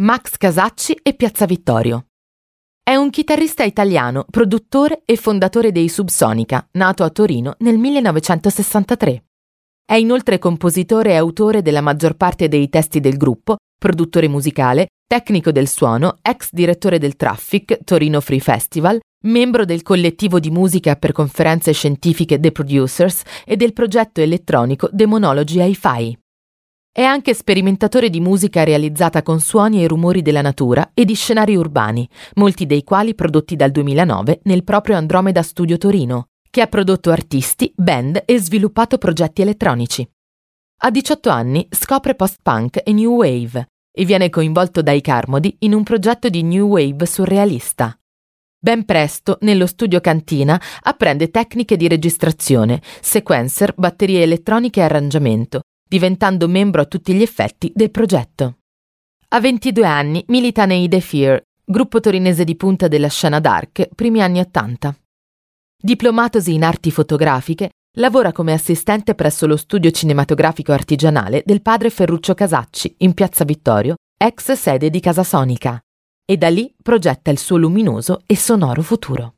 Max Casacci e Piazza Vittorio. È un chitarrista italiano, produttore e fondatore dei Subsonica, nato a Torino nel 1963. È inoltre compositore e autore della maggior parte dei testi del gruppo, produttore musicale, tecnico del suono, ex direttore del Traffic, Torino Free Festival, membro del collettivo di musica per conferenze scientifiche The Producers e del progetto elettronico Demonology Hi-Fi. È anche sperimentatore di musica realizzata con suoni e rumori della natura e di scenari urbani, molti dei quali prodotti dal 2009 nel proprio Andromeda Studio Torino, che ha prodotto artisti, band e sviluppato progetti elettronici. A 18 anni scopre post-punk e new wave e viene coinvolto dai Carmody in un progetto di new wave surrealista. Ben presto, nello studio cantina, apprende tecniche di registrazione, sequencer, batterie elettroniche e arrangiamento, diventando membro a tutti gli effetti del progetto. A 22 anni milita nei The Fear, gruppo torinese di punta della scena dark, primi anni 80. Diplomatosi in arti fotografiche, lavora come assistente presso lo studio cinematografico artigianale del padre Ferruccio Casacci in Piazza Vittorio, ex sede di Casa Sonica, e da lì progetta il suo luminoso e sonoro futuro.